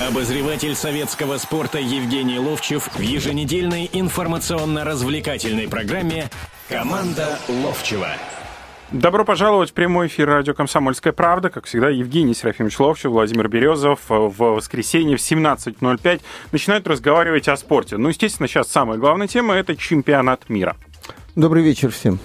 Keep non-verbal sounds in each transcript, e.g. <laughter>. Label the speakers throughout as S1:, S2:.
S1: Обозреватель советского спорта Евгений Ловчев в еженедельной информационно-развлекательной программе «Команда Ловчева».
S2: Добро пожаловать в прямой эфир радио «Комсомольская правда». Как всегда, Евгений Серафимович Ловчев, Владимир Березов в воскресенье в 17.05 начинают разговаривать о спорте. Ну, естественно, сейчас самая главная тема – это чемпионат мира.
S3: Добрый вечер всем.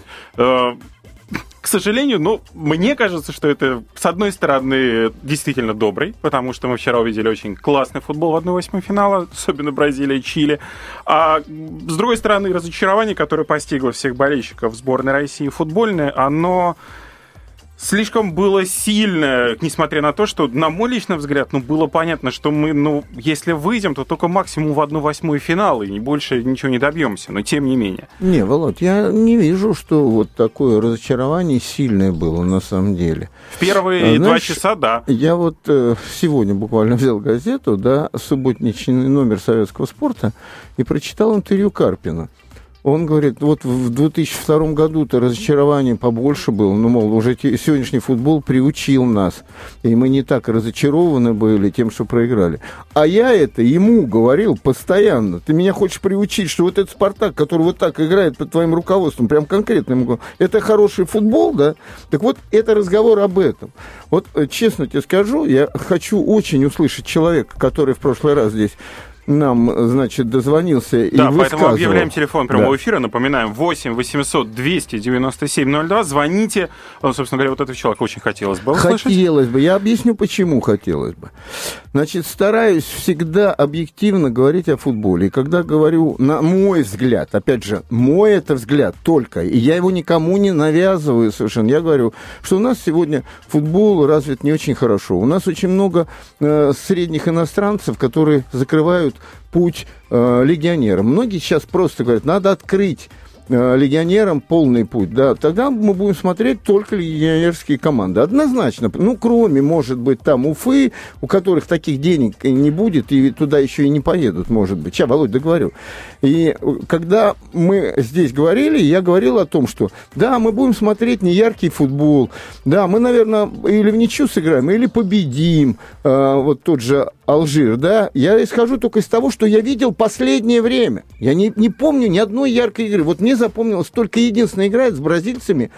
S2: К сожалению, ну, мне кажется, что это, с одной стороны, действительно добрый, потому что мы вчера увидели очень классный футбол в 1-8 финала, особенно Бразилия Чили. А с другой стороны, разочарование, которое постигло всех болельщиков сборной России футбольное, оно слишком было сильно, несмотря на то, что, на мой личный взгляд, ну, было понятно, что мы, ну, если выйдем, то только максимум в одну восьмую финала, и больше ничего не добьемся, но тем не менее.
S3: Не, Володь, я не вижу, что вот такое разочарование сильное было на самом деле.
S2: В первые а, два часа, да.
S3: Я вот э, сегодня буквально взял газету, да, субботничный номер советского спорта, и прочитал интервью Карпина. Он говорит, вот в 2002 году-то разочарование побольше было, ну, мол, уже сегодняшний футбол приучил нас, и мы не так разочарованы были тем, что проиграли. А я это ему говорил постоянно. Ты меня хочешь приучить, что вот этот «Спартак», который вот так играет под твоим руководством, прям конкретно ему это хороший футбол, да? Так вот, это разговор об этом. Вот, э, честно тебе скажу, я хочу очень услышать человека, который в прошлый раз здесь нам, значит, дозвонился
S2: и Да, поэтому объявляем телефон прямого да. эфира. Напоминаем, 8 800 297 02. Звоните. Ну, собственно говоря, вот этого человека очень хотелось бы
S3: услышать. Хотелось бы. Я объясню, почему хотелось бы. Значит, стараюсь всегда объективно говорить о футболе. И когда говорю, на мой взгляд, опять же, мой это взгляд только, и я его никому не навязываю совершенно. Я говорю, что у нас сегодня футбол развит не очень хорошо. У нас очень много э, средних иностранцев, которые закрывают путь э, легионерам. Многие сейчас просто говорят, надо открыть легионерам полный путь, да, тогда мы будем смотреть только легионерские команды. Однозначно. Ну, кроме, может быть, там Уфы, у которых таких денег не будет, и туда еще и не поедут, может быть. Сейчас, Володь, договорю. И когда мы здесь говорили, я говорил о том, что да, мы будем смотреть неяркий футбол, да, мы, наверное, или в ничью сыграем, или победим, э, вот тот же Алжир, да. Я исхожу только из того, что я видел последнее время. Я не, не помню ни одной яркой игры. Вот мне запомнилась только единственная игра с бразильцами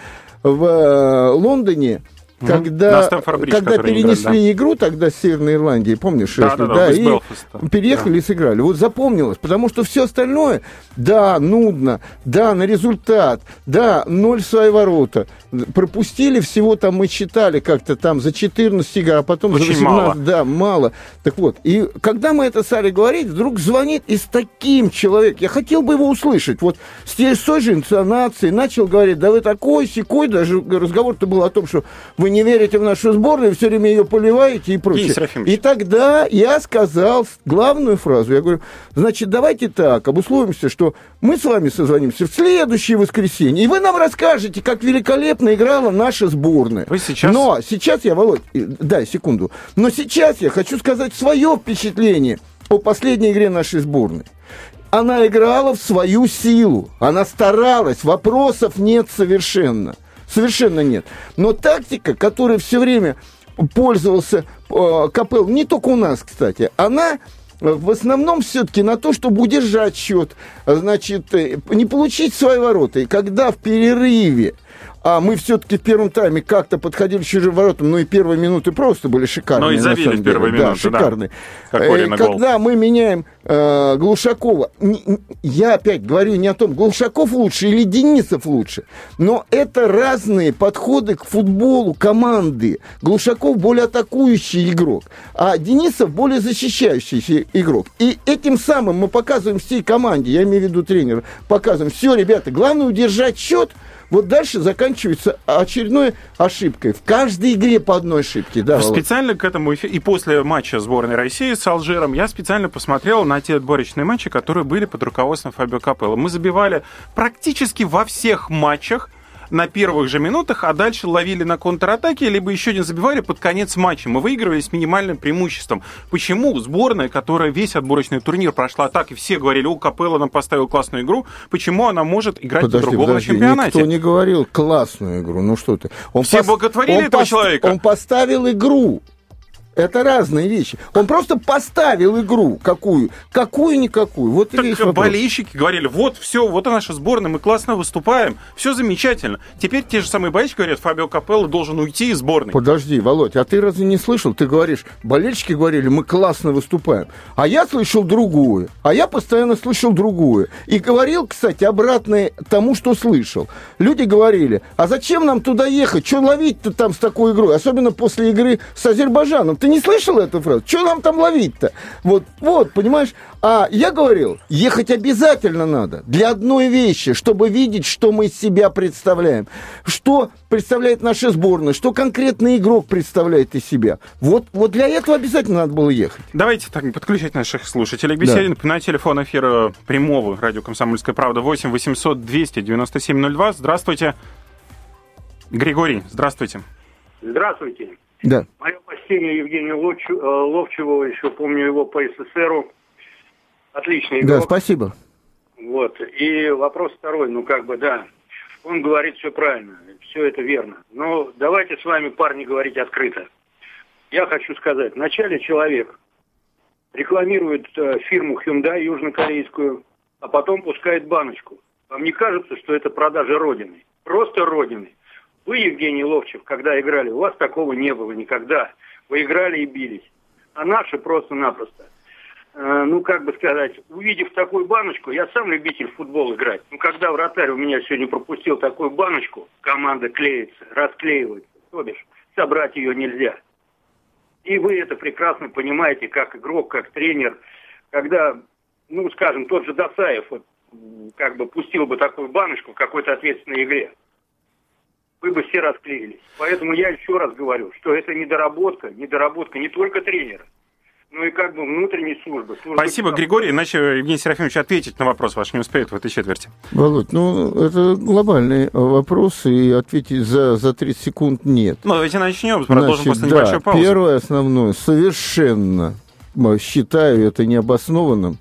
S3: в э, Лондоне – когда, когда перенесли играли, да. игру тогда с Северной Ирландии, помнишь? Да, да, да, да, и Белфаста. переехали да. и сыграли. Вот запомнилось, потому что все остальное, да, нудно, да, на результат, да, ноль свои ворота. Пропустили всего там, мы считали как-то там за 14 игр, а потом Очень за 18, мало. да, мало. Так вот, и когда мы это стали говорить, вдруг звонит и с таким человеком, я хотел бы его услышать, вот с той же интонацией, начал говорить, да вы такой, секой, даже разговор-то был о том, что вы не верите в нашу сборную, все время ее поливаете и прочее. И тогда я сказал главную фразу. Я говорю, значит, давайте так, обусловимся, что мы с вами созвонимся в следующее воскресенье, и вы нам расскажете, как великолепно играла наша сборная.
S2: Вы сейчас...
S3: Но сейчас я, Володь, дай секунду, но сейчас я хочу сказать свое впечатление о последней игре нашей сборной она играла в свою силу, она старалась, вопросов нет совершенно. Совершенно нет. Но тактика, которой все время пользовался э, Капел, не только у нас, кстати, она в основном все-таки на то, чтобы удержать счет, значит, э, не получить свои ворота. И когда в перерыве а мы все-таки в первом тайме как-то подходили к чужим воротам, ну и первые минуты просто были шикарные. Ну и
S2: забили в первые минуты, да.
S3: шикарные. Да. Э, когда мы меняем э, Глушакова, я опять говорю не о том, Глушаков лучше или Денисов лучше, но это разные подходы к футболу команды. Глушаков более атакующий игрок, а Денисов более защищающий игрок. И этим самым мы показываем всей команде, я имею в виду тренера, показываем, все, ребята, главное удержать счет, вот дальше заканчивается очередной ошибкой. В каждой игре по одной ошибке. Да,
S2: специально к этому и после матча сборной России с Алжиром я специально посмотрел на те отборочные матчи, которые были под руководством Фабио Капелло. Мы забивали практически во всех матчах на первых же минутах, а дальше ловили на контратаке, либо еще не забивали под конец матча. Мы выигрывали с минимальным преимуществом. Почему сборная, которая весь отборочный турнир прошла так, и все говорили, о, Капелло нам поставил классную игру, почему она может играть подожди, по-другому на чемпионате?
S3: Никто не говорил классную игру, ну что ты.
S2: Он все пос... боготворили он этого пос... человека.
S3: Он поставил игру. Это разные вещи. Он просто поставил игру какую, какую-никакую. Вот
S2: так весь болельщики говорили, вот все, вот наша сборная, мы классно выступаем, все замечательно. Теперь те же самые болельщики говорят, Фабио Капелло должен уйти из сборной.
S3: Подожди, Володь, а ты разве не слышал? Ты говоришь, болельщики говорили, мы классно выступаем. А я слышал другую. А я постоянно слышал другую. И говорил, кстати, обратное тому, что слышал. Люди говорили, а зачем нам туда ехать? Что ловить-то там с такой игрой? Особенно после игры с Азербайджаном. Ты не слышал эту фразу? Что нам там ловить-то? Вот, вот, понимаешь? А я говорил, ехать обязательно надо для одной вещи, чтобы видеть, что мы из себя представляем, что представляет наша сборная, что конкретный игрок представляет из себя. Вот, вот для этого обязательно надо было ехать.
S2: Давайте так, подключать наших слушателей к беседе. Да. На телефон эфира прямого радио «Комсомольская правда» 8 800 200 97 02. Здравствуйте. Григорий, здравствуйте.
S4: Здравствуйте.
S3: Да.
S4: Мое почтение Евгению Ловчеву, еще помню его по СССРу. Отличный игрок.
S3: Да, спасибо.
S4: Вот. И вопрос второй, ну как бы, да, он говорит все правильно, все это верно. Но давайте с вами, парни, говорить открыто. Я хочу сказать, вначале человек рекламирует э, фирму Hyundai южнокорейскую, а потом пускает баночку. Вам не кажется, что это продажа Родины? Просто Родины. Вы, Евгений Ловчев, когда играли, у вас такого не было никогда. Вы играли и бились. А наши просто-напросто Э, ну, как бы сказать, увидев такую баночку, я сам любитель в футбол играть. Ну, когда вратарь у меня сегодня пропустил такую баночку, команда клеится, расклеивается, то бишь собрать ее нельзя. И вы это прекрасно понимаете, как игрок, как тренер, когда, ну, скажем, тот же Досаев вот, как бы пустил бы такую баночку в какой-то ответственной игре, вы бы все расклеились. Поэтому я еще раз говорю, что это недоработка, недоработка не только тренера, ну и как бы внутренней службы. службы
S2: Спасибо, там... Григорий. Иначе Евгений Серафимович ответить на вопрос ваш не успеет в этой четверти.
S3: Володь, ну это глобальный вопрос, и ответить за, за 30 секунд нет.
S2: Ну давайте начнем, продолжим Значит, после
S3: да,
S2: небольшой паузы.
S3: Первое основное, совершенно считаю это необоснованным,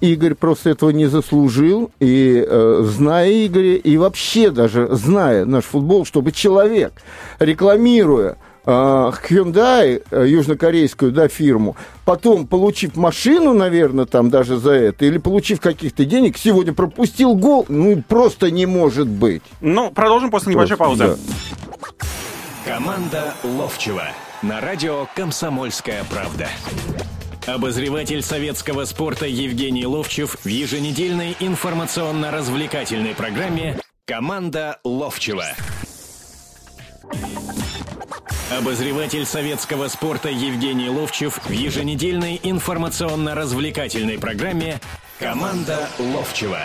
S3: Игорь просто этого не заслужил, и э, зная Игоря, и вообще даже зная наш футбол, чтобы человек, рекламируя а, Hyundai, э, южнокорейскую, да, фирму, потом, получив машину, наверное, там даже за это, или получив каких-то денег, сегодня пропустил гол, ну, просто не может быть.
S2: Ну, продолжим после небольшой паузы.
S1: Да. Команда Ловчева на радио «Комсомольская правда». Обозреватель советского спорта Евгений Ловчев в еженедельной информационно-развлекательной программе «Команда Ловчева». Обозреватель советского спорта Евгений Ловчев в еженедельной информационно-развлекательной программе «Команда Ловчева».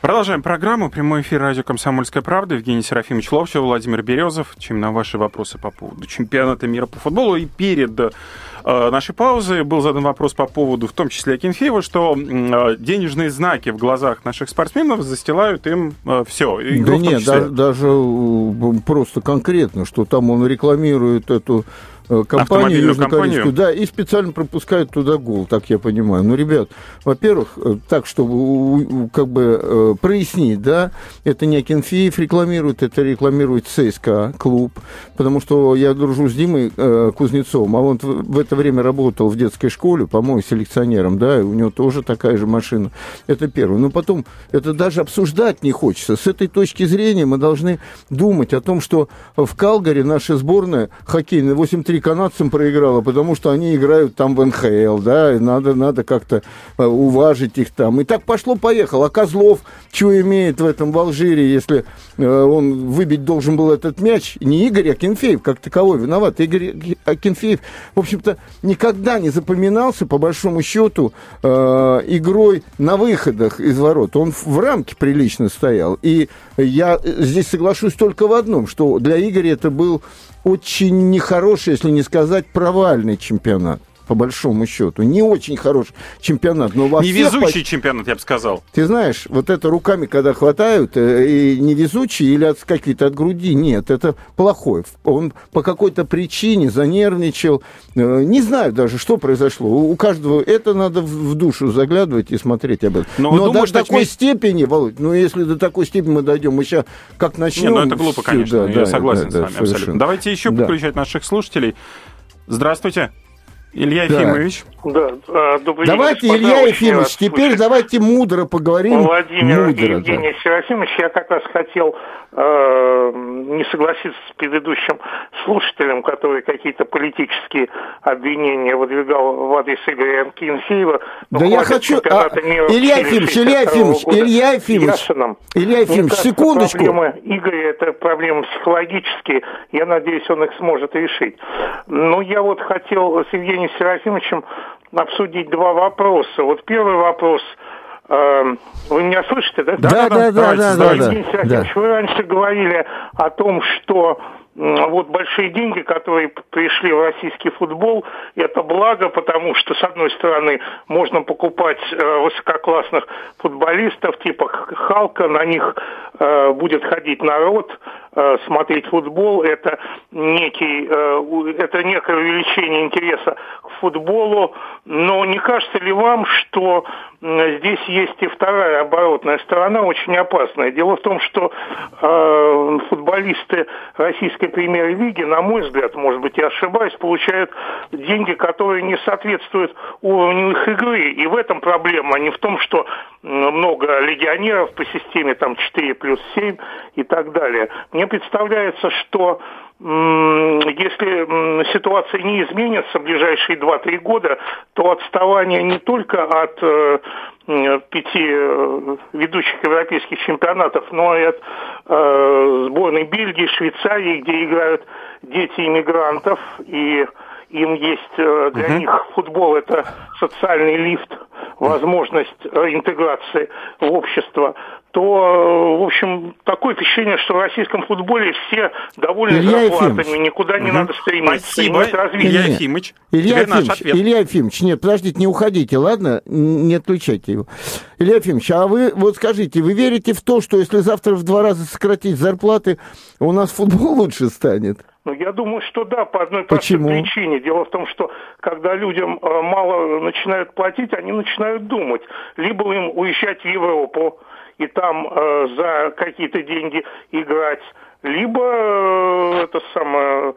S2: Продолжаем программу. Прямой эфир радио «Комсомольская правда». Евгений Серафимович Ловчев, Владимир Березов. Чем на ваши вопросы по поводу чемпионата мира по футболу. И перед нашей паузы был задан вопрос по поводу, в том числе Акинфеева, что э, денежные знаки в глазах наших спортсменов застилают им э, все.
S3: Да нет, даже, даже просто конкретно, что там он рекламирует эту Э, компанию южнокорейскую, да, и специально пропускают туда гол, так я понимаю. Ну, ребят, во-первых, э, так, чтобы как бы э, прояснить, да, это не Акинфеев рекламирует, это рекламирует ЦСКА клуб, потому что я дружу с Димой Кузнецовым, а он в это время работал в детской школе, по-моему, селекционером, да, и у него тоже такая же машина. Это первое. Но потом, это даже обсуждать не хочется. С этой точки зрения мы должны думать о том, что в Калгари наша сборная хоккейная 8-3 канадцам проиграла, потому что они играют там в НХЛ, да, и надо, надо как-то э, уважить их там. И так пошло-поехало. А Козлов что имеет в этом в Алжире, если э, он выбить должен был этот мяч? Не Игорь Акинфеев как таковой виноват. Игорь Акинфеев, в общем-то, никогда не запоминался, по большому счету, э, игрой на выходах из ворот. Он в рамке прилично стоял. И я здесь соглашусь только в одном, что для Игоря это был очень нехороший, если не сказать провальный чемпионат по большому счету. Не очень хороший чемпионат. Но во
S2: невезучий всех... чемпионат, я бы сказал.
S3: Ты знаешь, вот это руками, когда хватают, э, и невезучий или от, какие-то от груди, нет, это плохой. Он по какой-то причине занервничал. Э, не знаю даже, что произошло. У каждого это надо в душу заглядывать и смотреть об этом. Но, Но думаешь, до такой степени, Володь, ну если до такой степени мы дойдем, мы сейчас как начнем... Не,
S2: ну это глупо, конечно, да, я да, согласен да, с вами да, абсолютно. Давайте еще да. подключать наших слушателей. Здравствуйте. Илья
S3: Да.
S2: Ефимович.
S5: Да, а, добрый день,
S3: Давайте,
S5: господа,
S3: Илья Ефимович, теперь давайте мудро поговорим.
S5: Владимир
S3: мудро,
S5: и
S3: да.
S5: Евгений Серафимович, я как раз хотел э, не согласиться с предыдущим слушателем, который какие-то политические обвинения выдвигал в адрес Игоря Кинфеева.
S3: Да я хочу... а, Илья Ефимович, Илья Ефимович, Илья Ефимович, Илья Ефимович, секундочку.
S5: Проблемы Игоря это проблемы психологические. Я надеюсь, он их сможет решить. Но я вот хотел с Евгением Серафимовичем обсудить два вопроса. Вот первый вопрос. э, Вы меня слышите, да?
S3: Да, да, да, да, да, да,
S5: Евгений Серафимович, вы раньше говорили о том, что вот большие деньги, которые пришли в российский футбол, это благо, потому что, с одной стороны, можно покупать э, высококлассных футболистов типа Халка, на них э, будет ходить народ, смотреть футбол, это некий, э, это некое увеличение интереса к футболу, но не кажется ли вам, что здесь есть и вторая оборотная сторона, очень опасная? Дело в том, что э, футболисты российской премьер-лиги, на мой взгляд, может быть, я ошибаюсь, получают деньги, которые не соответствуют уровню их игры. И в этом проблема, а не в том, что много легионеров по системе там 4 плюс 7 и так далее. Мне представляется, что если ситуация не изменится в ближайшие 2-3 года, то отставание не только от э, пяти э, ведущих европейских чемпионатов, но и от э, сборной Бельгии, Швейцарии, где играют дети иммигрантов, и им есть для них футбол это социальный лифт, возможность интеграции в общество, то, в общем, такое впечатление, что в российском футболе все довольны
S3: Илья
S5: зарплатами,
S3: Ефимович.
S5: никуда не надо стремиться.
S2: Спасибо,
S5: Понимаете, развитие.
S2: Илья. Ефимович.
S3: Илья
S2: Теперь
S3: Ефимович. Илья Ефимович, нет, подождите, не уходите, ладно? Не отключайте его. Илья Ефимович, а вы вот скажите, вы верите в то, что если завтра в два раза сократить зарплаты, у нас футбол лучше станет?
S5: Ну, я думаю, что да, по одной
S3: Почему?
S5: простой причине. Дело в том, что когда людям э, мало начинают платить, они начинают думать. Либо им уезжать в Европу и там э, за какие-то деньги играть, либо э, это самое...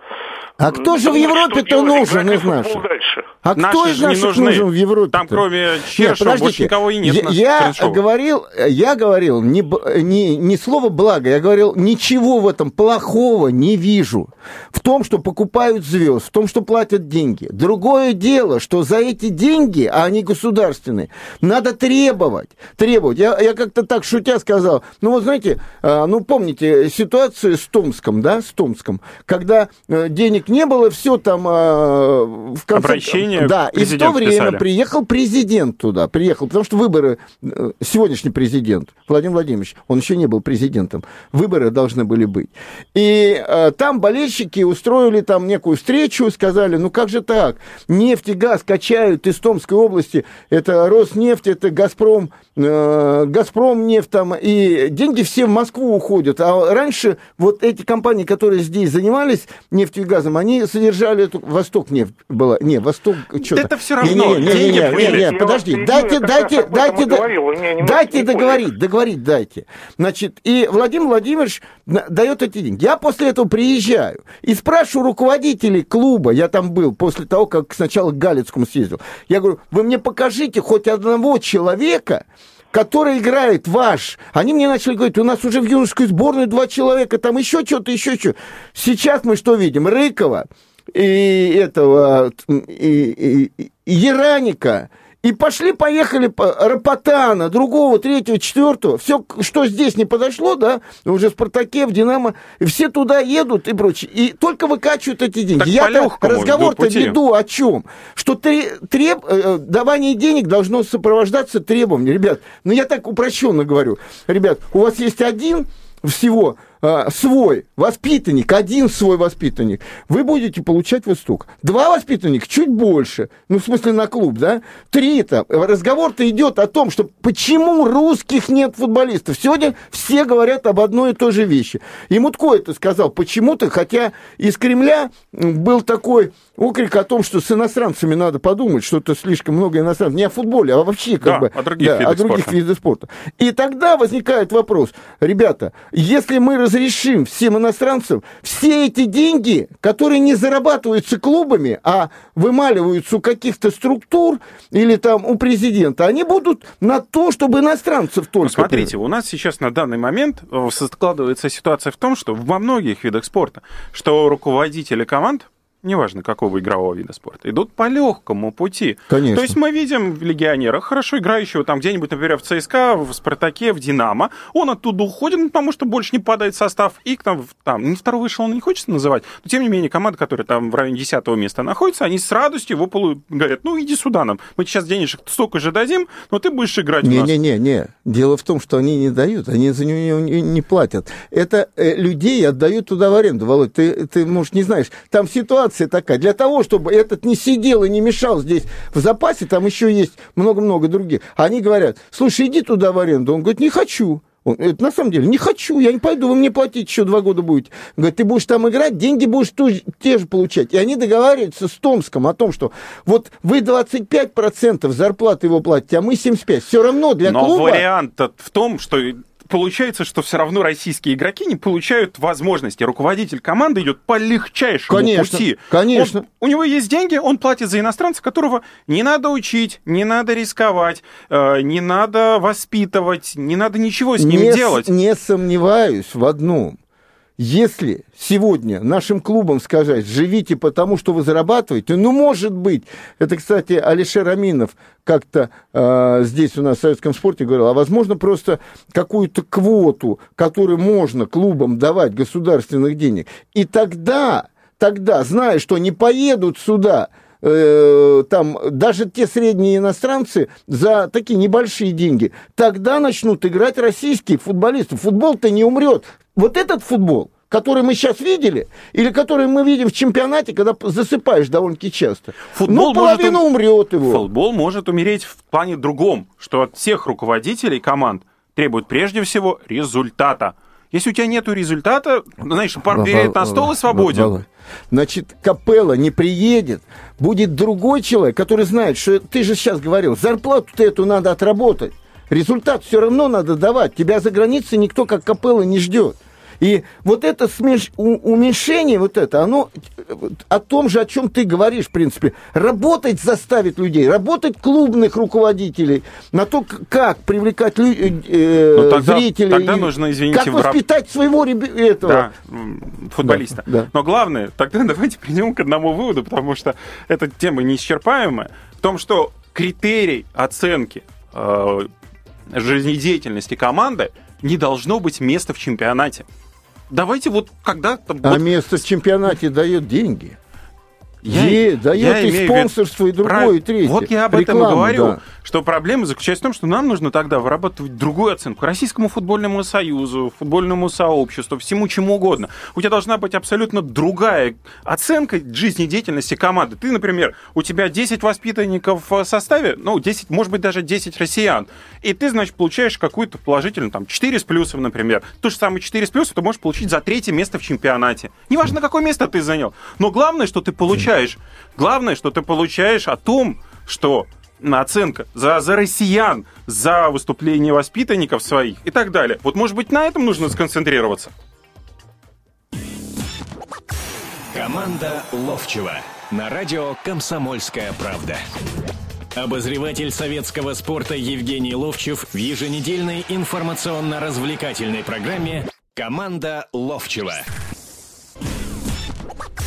S3: А кто же в Европе-то нужен из наших?
S5: дальше.
S3: А
S2: Наши
S3: кто из
S2: же не
S3: наших
S2: нужны.
S3: нужен в Европе?
S2: Там кроме Чершева больше никого и нет
S3: Я, я говорил, я говорил не, не, не слово благо, я говорил, ничего в этом плохого не вижу. В том, что покупают звезд, в том, что платят деньги. Другое дело, что за эти деньги, а они государственные, надо требовать. Требовать. Я, я как-то так шутя сказал, ну вот знаете, а, ну помните ситуацию с Томском, да, с Томском, когда э, денег не было, все там а, в конце...
S2: Обращение
S3: Да, и в то время
S2: писали.
S3: приехал президент туда, приехал, потому что выборы, э, сегодняшний президент, Владимир Владимирович, он еще не был президентом, выборы должны были быть. И э, там болельщики устроили там некую встречу, сказали, ну как же так, нефть и газ качают из Томской области, это Роснефть, это Газпром, Газпром нефть там, и деньги все в Москву уходят. А раньше вот эти компании, которые здесь занимались нефтью и газом, они содержали эту... Восток нефть была, не, Восток что-то.
S2: Это всё равно,
S3: Не, не, не, не, не, не,
S5: Я
S3: подожди, дайте, дайте, дайте, дайте
S5: не поняли.
S3: договорить, договорить дайте. Значит, и Владимир Владимирович дает эти деньги. Я после этого приезжаю и спрашиваю руководителей клуба, я там был после того, как сначала к Галицкому съездил. Я говорю, вы мне покажите хоть одного человека, который играет ваш. Они мне начали говорить, у нас уже в юношеской сборной два человека, там еще что-то, еще что. Сейчас мы что видим? Рыкова и этого, и- и- и Ераника, и пошли-поехали по- Рапотана, другого, третьего, четвертого. Все, что здесь не подошло, да, уже в «Спартаке», в «Динамо», и все туда едут и прочее. И только выкачивают эти деньги.
S2: Так
S3: Я разговор-то веду о чем? Что тре- треб, э, давание денег должно сопровождаться требованием. Ребят, ну я так упрощенно говорю. Ребят, у вас есть один всего а, свой воспитанник, один свой воспитанник, вы будете получать вот столько. Два воспитанника чуть больше, ну, в смысле, на клуб, да? Три-то. Разговор-то идет о том, что почему русских нет футболистов. Сегодня все говорят об одной и той же вещи. И Мутко это сказал почему-то, хотя из Кремля был такой окрик о том, что с иностранцами надо подумать, что это слишком много иностранцев. Не о футболе, а вообще как
S2: Да,
S3: бы...
S2: о других
S3: да,
S2: видах
S3: о других
S2: спорта.
S3: видах спорта. И тогда возникает вопрос, ребята, если мы разрешим всем иностранцам все эти деньги, которые не зарабатываются клубами, а вымаливаются у каких-то структур или там у президента, они будут на то, чтобы иностранцев только...
S2: Смотрите, у нас сейчас на данный момент э, складывается ситуация в том, что во многих видах спорта, что руководители команд неважно какого игрового вида спорта, идут по легкому пути.
S3: Конечно.
S2: То есть мы видим в легионерах хорошо играющего там где-нибудь, например, в ЦСКА, в Спартаке, в Динамо. Он оттуда уходит, ну, потому что больше не падает состав. И там, там не второго эшелона не хочется называть, но тем не менее команда, которая там в районе 10 места находится, они с радостью его полу... говорят, ну иди сюда нам, мы сейчас денежек столько же дадим, но ты будешь играть
S3: не,
S2: у нас.
S3: Не-не-не, дело в том, что они не дают, они за него не, не платят. Это э, людей отдают туда в аренду, Володь, ты, ты, может, не знаешь. Там ситуация такая, для того, чтобы этот не сидел и не мешал здесь в запасе, там еще есть много-много других. Они говорят, слушай, иди туда в аренду. Он говорит, не хочу. Он, это на самом деле, не хочу, я не пойду, вы мне платить еще два года будете. Говорит, ты будешь там играть, деньги будешь ту, те же получать. И они договариваются с Томском о том, что вот вы 25% зарплаты его платите, а мы 75%. Все равно для
S2: Но
S3: клуба...
S2: вариант в том, что получается, что все равно российские игроки не получают возможности. Руководитель команды идет по легчайшему
S3: Конечно,
S2: пути.
S3: конечно.
S2: Он- у него есть деньги, он платит за иностранца, которого не надо учить, не надо рисковать, э, не надо воспитывать, не надо ничего с ним
S3: не, с-
S2: делать.
S3: не сомневаюсь в одном. Если сегодня нашим клубам сказать, живите потому, что вы зарабатываете, ну, может быть, это, кстати, Алишер Аминов как-то э, здесь у нас в советском спорте говорил, а возможно просто какую-то квоту, которую можно клубам давать государственных денег. И тогда, тогда, зная, что не поедут сюда э, там даже те средние иностранцы за такие небольшие деньги, тогда начнут играть российские футболисты. Футбол-то не умрет. Вот этот футбол, который мы сейчас видели, или который мы видим в чемпионате, когда засыпаешь довольно-таки часто,
S2: Футбол
S3: ну, половина
S2: может ум-
S3: умрет его.
S2: Футбол может умереть в плане другом, что от всех руководителей команд требуют прежде всего результата. Если у тебя нет результата, знаешь, пар перед на стол и
S3: во-
S2: свободен.
S3: Значит, Капелла не приедет, будет другой человек, который знает, что ты же сейчас говорил, зарплату-то эту надо отработать. Результат все равно надо давать. Тебя за границей никто, как Капелла, не ждет. И вот это смеш- уменьшение, вот это, оно э, о том же, о чем ты говоришь, в принципе. Работать заставит людей, работать клубных руководителей на то, как привлекать лю- э,
S2: Ну, тогда-
S3: зрителей.
S2: тогда нужно, извините,
S3: Как
S2: в
S3: воспитать своего ребенка этого.
S2: Да, футболиста.
S3: Да, да.
S2: Но главное, тогда <laughs> давайте придем к одному выводу, потому что эта тема неисчерпаемая, в том, что критерий оценки э, жизнедеятельности команды не должно быть места в чемпионате. Давайте вот когда-то...
S3: А
S2: вот
S3: место в чемпионате дает деньги.
S2: Я-
S3: Е- дает
S2: я
S3: и спонсорство, и другое,
S2: Прав-
S3: и третье.
S2: Вот я об этом и
S3: Рекламу,
S2: говорю,
S3: да.
S2: что проблема заключается в том, что нам нужно тогда вырабатывать другую оценку. Российскому футбольному союзу, футбольному сообществу, всему чему угодно. У тебя должна быть абсолютно другая оценка жизнедеятельности команды. Ты, например, у тебя 10 воспитанников в составе, ну, 10, может быть, даже 10 россиян. И ты, значит, получаешь какую-то положительную, там, 4 с плюсом, например. То же самое 4 с плюсом ты можешь получить за третье место в чемпионате. Неважно, какое место ты занял. Но главное, что ты получаешь. Главное, что ты получаешь о том, что оценка за, за россиян, за выступление воспитанников своих и так далее. Вот, может быть, на этом нужно сконцентрироваться.
S1: Команда Ловчева на радио «Комсомольская правда». Обозреватель советского спорта Евгений Ловчев в еженедельной информационно-развлекательной программе «Команда Ловчева».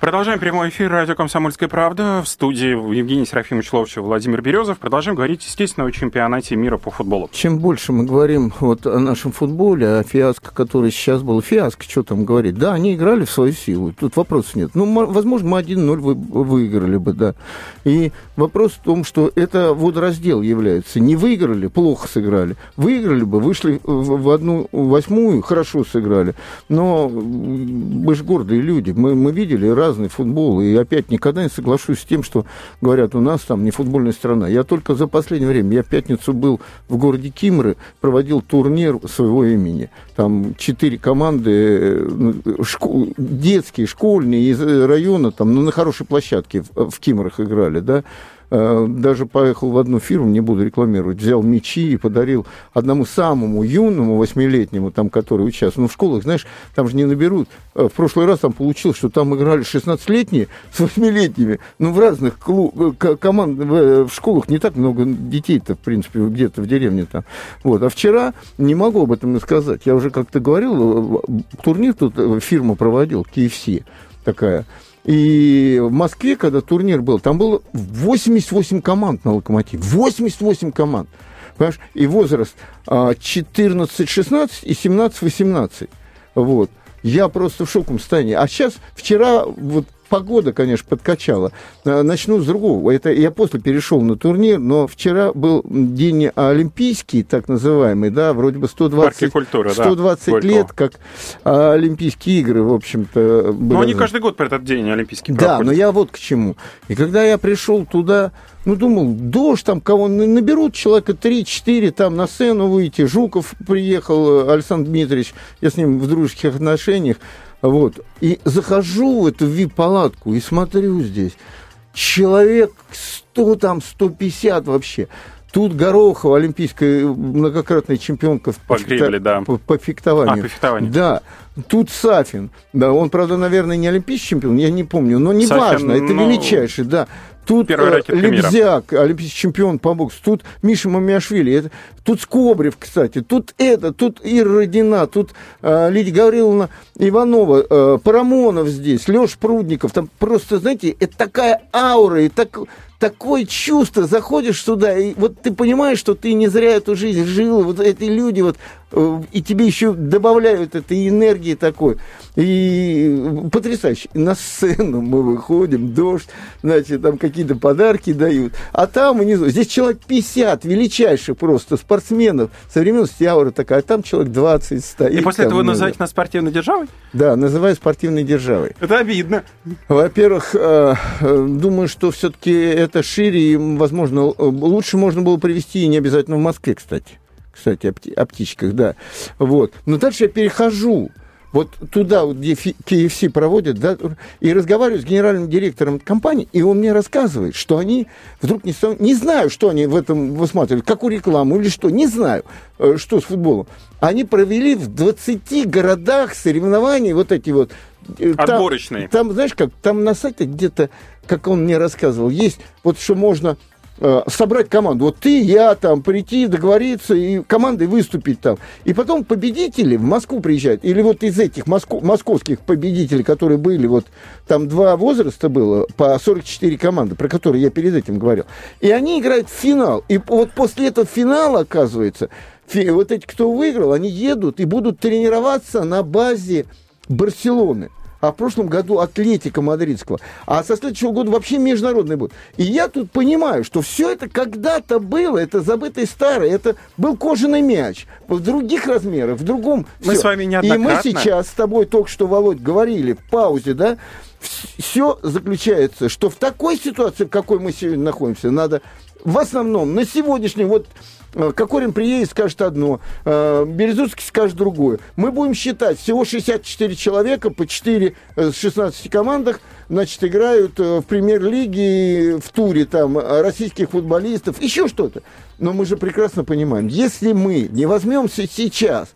S2: Продолжаем прямой эфир радио «Комсомольская правда». В студии Евгений Серафимович Ловчев, Владимир Березов. Продолжаем говорить, естественно, о чемпионате мира по футболу.
S3: Чем больше мы говорим вот о нашем футболе, о фиаско, который сейчас был, фиаско, что там говорить, да, они играли в свою силу, тут вопросов нет. Ну, мо- возможно, мы 1-0 вы- выиграли бы, да. И вопрос в том, что это водораздел является. Не выиграли, плохо сыграли. Выиграли бы, вышли в одну восьмую, хорошо сыграли. Но мы же гордые люди, мы, мы видели разный футбол. И опять никогда не соглашусь с тем, что говорят, у нас там не футбольная страна. Я только за последнее время, я в пятницу был в городе Кимры, проводил турнир своего имени. Там четыре команды, э, школ, детские, школьные из района, там, ну, на хорошей площадке в, в Кимрах играли, да. Э, даже поехал в одну фирму, не буду рекламировать, взял мечи и подарил одному самому юному, восьмилетнему, там, который участвовал. Ну, в школах, знаешь, там же не наберут. Э, в прошлый раз там получилось, что там играли 16-летние с восьмилетними. Ну, в разных клуб, э, команд, в, школах не так много детей-то, в принципе, где-то в деревне там. Вот. А вчера, не могу об этом сказать, я уже как-то говорил, турнир тут фирма проводил, KFC такая. И в Москве, когда турнир был, там было 88 команд на «Локомотив». 88 команд. Понимаешь? И возраст 14-16 а, и 17-18. Вот. Я просто в шоковом состоянии. А сейчас, вчера, вот погода, конечно, подкачала. Э, начну с другого. Это я после перешел на турнир, но вчера был день олимпийский, так называемый, да, вроде бы 120, культуры, 120 да, лет, как а, Олимпийские игры, в общем-то.
S2: Но они каждый год про этот день олимпийский
S3: Да, проходят. но я вот к чему. И когда я пришел туда, ну, думал, дождь, там кого наберут человека 3-4, там на сцену выйти. Жуков приехал, Александр Дмитриевич, я с ним в дружеских отношениях. Вот. И захожу в эту вип-палатку и смотрю здесь. Человек 100, там, 150 вообще. Тут Горохова, олимпийская многократная чемпионка
S2: по, фикта... да.
S3: по, по фехтованию. А, по фехтованию. Да. Тут Сафин. Да, он, правда, наверное, не олимпийский чемпион, я не помню, но неважно, это ну... величайший, да. Тут э, Лебзяк, олимпийский чемпион по боксу. Тут Миша Мамиашвили. Это, тут Скобрев, кстати. Тут это, тут Ира Родина, тут э, Лидия Гавриловна Иванова, э, Парамонов здесь, Леш Прудников. Там просто, знаете, это такая аура и так, такое чувство. Заходишь туда, и вот ты понимаешь, что ты не зря эту жизнь жил. Вот эти люди вот Э, и тебе еще добавляют этой энергии такой. И потрясающе. На сцену мы выходим, дождь, значит, там какие-то подарки дают. А там внизу, здесь человек 50, величайших просто спортсменов со времен Стяура такая, а там человек 20 стоит.
S2: И после этого называть нас спортивной державой?
S3: Да, называю спортивной державой.
S2: Это обидно.
S3: Во-первых, э, э, думаю, что все-таки это шире, и, возможно, лучше можно было привести, и не обязательно в Москве, кстати кстати, о, птичках, да. Вот. Но дальше я перехожу вот туда, где KFC проводят, да, и разговариваю с генеральным директором компании, и он мне рассказывает, что они вдруг не, не знаю, что они в этом высматривают, какую рекламу или что, не знаю, э, что с футболом. Они провели в 20 городах соревнований вот эти вот
S2: э, Отборочные.
S3: Там, там, знаешь, как там на сайте где-то, как он мне рассказывал, есть вот что можно собрать команду. Вот ты, я, там, прийти, договориться и командой выступить там. И потом победители в Москву приезжают. Или вот из этих моско- московских победителей, которые были, вот там два возраста было, по 44 команды, про которые я перед этим говорил. И они играют в финал. И вот после этого финала, оказывается, вот эти, кто выиграл, они едут и будут тренироваться на базе Барселоны а в прошлом году Атлетика Мадридского, а со следующего года вообще международный будет. И я тут понимаю, что все это когда-то было, это забытый старый, это был кожаный мяч в других размерах, в другом.
S2: Мы
S3: все.
S2: с вами неоднократно...
S3: И мы сейчас с тобой только что, Володь, говорили в паузе, да, все заключается, что в такой ситуации, в какой мы сегодня находимся, надо в основном на сегодняшний вот Кокорин приедет, скажет одно, э, Березутский скажет другое. Мы будем считать, всего 64 человека по 4 с 16 командах, значит, играют э, в премьер-лиге, в туре там российских футболистов, еще что-то. Но мы же прекрасно понимаем, если мы не возьмемся сейчас,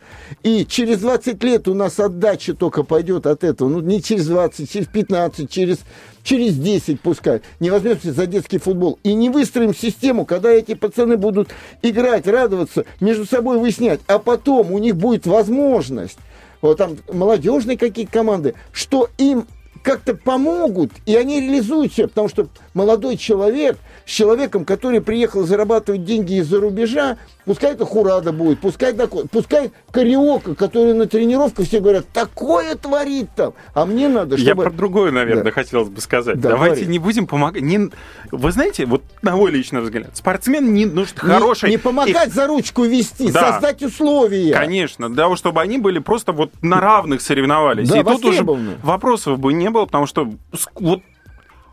S3: и через 20 лет у нас отдача только пойдет от этого, ну не через 20, через 15, через через 10 пускай, не возьмемся за детский футбол. И не выстроим систему, когда эти пацаны будут играть, радоваться, между собой выяснять, а потом у них будет возможность, вот там молодежные какие команды, что им как-то помогут, и они реализуют себя, потому что молодой человек с человеком, который приехал зарабатывать деньги из-за рубежа, пускай это Хурада будет, пускай такой, пускай Кариока, который на тренировках все говорят, такое творит там, а мне надо, чтобы...
S2: Я про другое, наверное,
S3: Да.
S2: хотелось бы сказать.
S3: Да,
S2: Давайте
S3: говори.
S2: не будем помогать. Не... Вы знаете, вот на мой личный взгляд, спортсмен не нужен хороший.
S3: Не, помогать за ручку вести,
S2: Да.
S3: создать условия.
S2: Конечно, для того, чтобы они были просто вот на равных соревновались.
S3: Да,
S2: И тут уже вопросов бы не было, потому что вот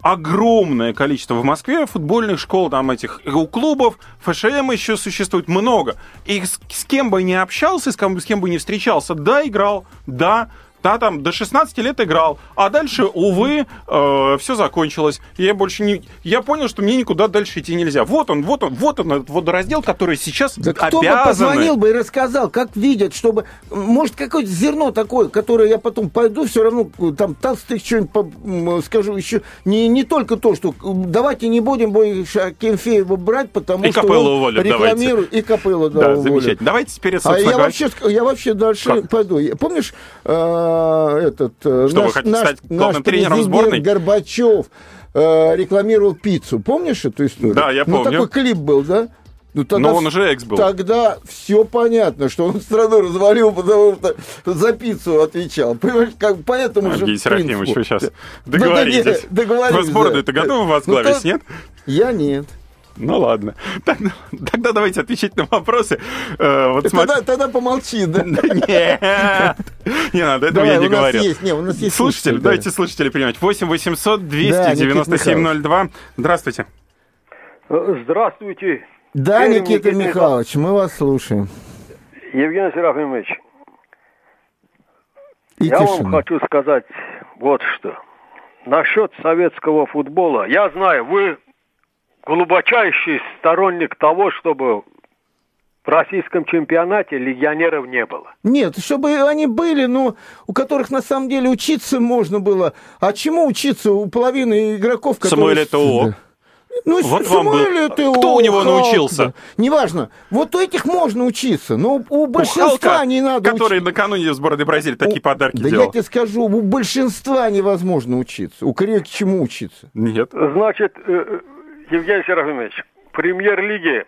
S2: огромное количество в Москве футбольных школ, там этих у клубов, ФШМ еще существует много. И с, с кем бы не общался, с кем, с кем бы не встречался, да, играл, да, да, там до 16 лет играл, а дальше, увы, все закончилось. Я больше не, я понял, что мне никуда дальше идти нельзя. Вот он, вот он, вот он, этот водораздел, который сейчас
S3: Да кто бы позвонил бы и рассказал, как видят, чтобы... Может, какое-то зерно такое, которое я потом пойду, все равно э, там толстых что-нибудь м, скажу еще. Не, не только то, что э, давайте не будем больше Акинфеева брать, потому
S2: И
S3: что
S2: Капеллу
S3: он
S2: уволят, давайте.
S3: рекламирует. И Капеллу, да,
S2: Да,
S3: уволят.
S2: замечательно. Давайте теперь,
S3: А я
S2: говоря,
S3: вообще, я вообще дальше
S2: Как?
S3: пойду. Помнишь, э, этот э,
S2: Что, вы
S3: наш,
S2: хотите
S3: наш,
S2: стать главным
S3: наш
S2: тренером сборной?
S3: Горбачев э, рекламировал пиццу. Помнишь эту историю?
S2: Да, я
S3: Ну,
S2: помню.
S3: такой клип был, да? Ну, тогда
S2: Но он уже экс был.
S3: Тогда все понятно, что он страну развалил, потому что за пиццу отвечал. Понимаешь, как, поэтому же
S2: Евгений Серафимович, вы сейчас договоритесь.
S3: Ну, да не, договорились,
S2: Вы сборную-то
S3: да.
S2: готовы
S3: Ну,
S2: возглавить,
S3: то-
S2: нет?
S3: Я нет.
S2: Ну ладно. Тогда, тогда давайте отвечать на вопросы. Э, вот смотри-
S3: Тогда, тогда помолчи, да? <laughs>
S2: Нет, не надо, этого я не
S3: у нас
S2: говорил.
S3: есть, не, у нас есть
S2: Слушатели,
S3: слушатели,
S2: давайте слушателей принимать. 8 800
S3: Да,
S2: 297 02. Здравствуйте.
S6: Здравствуйте,
S3: Да,
S6: Пермь,
S3: Никита Михайлович, мы вас слушаем.
S6: Евгений Серафимович.
S3: И
S6: я вам хочу сказать вот что. Насчет советского футбола. Я знаю, вы глубочайший сторонник того, чтобы в российском чемпионате легионеров не было.
S3: Нет, чтобы они были, но у которых на самом деле учиться можно было. А чему учиться у половины игроков, которые...
S2: Самуэль Этоо.
S3: Да. Ну,
S2: Вот
S3: С-
S2: вам был-
S3: Самуэль
S2: Кто у него
S3: Халк,
S2: научился?
S3: да. Неважно. Вот у этих можно учиться, но у
S2: У
S3: большинства
S2: Халка,
S3: не надо
S2: который
S3: учиться.
S2: накануне в сборной Бразилии такие
S3: У-
S2: подарки
S3: Да
S2: делал.
S3: я тебе скажу, у большинства невозможно учиться. У Кореки чему учиться?
S2: Нет.
S6: Значит, э, э, Евгений Серафимович, в премьер-лиге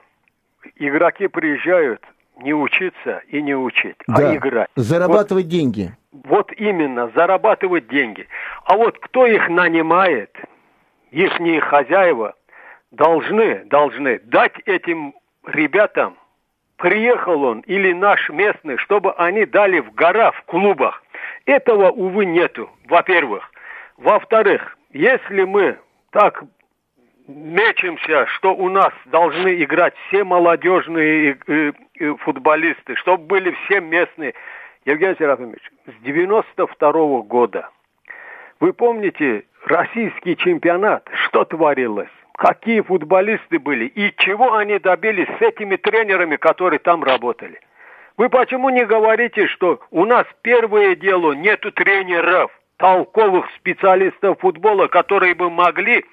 S6: игроки приезжают не учиться и не учить,
S3: Да.
S6: а играть.
S3: Зарабатывать деньги.
S6: Вот именно, зарабатывать деньги. А вот кто их нанимает, их хозяева, должны, должны дать этим ребятам, приехал он или наш местный, чтобы они дали в гора, в клубах. Этого, увы, нету, во-первых. Во-вторых, если мы так мечемся, что у нас должны играть все молодежные футболисты, чтобы были все местные. Евгений Серафимович, с 92 года, вы помните российский чемпионат, что творилось? Какие футболисты были и чего они добились с этими тренерами, которые там работали? Вы почему не говорите, что у нас первое дело нету тренеров, толковых специалистов футбола, которые бы могли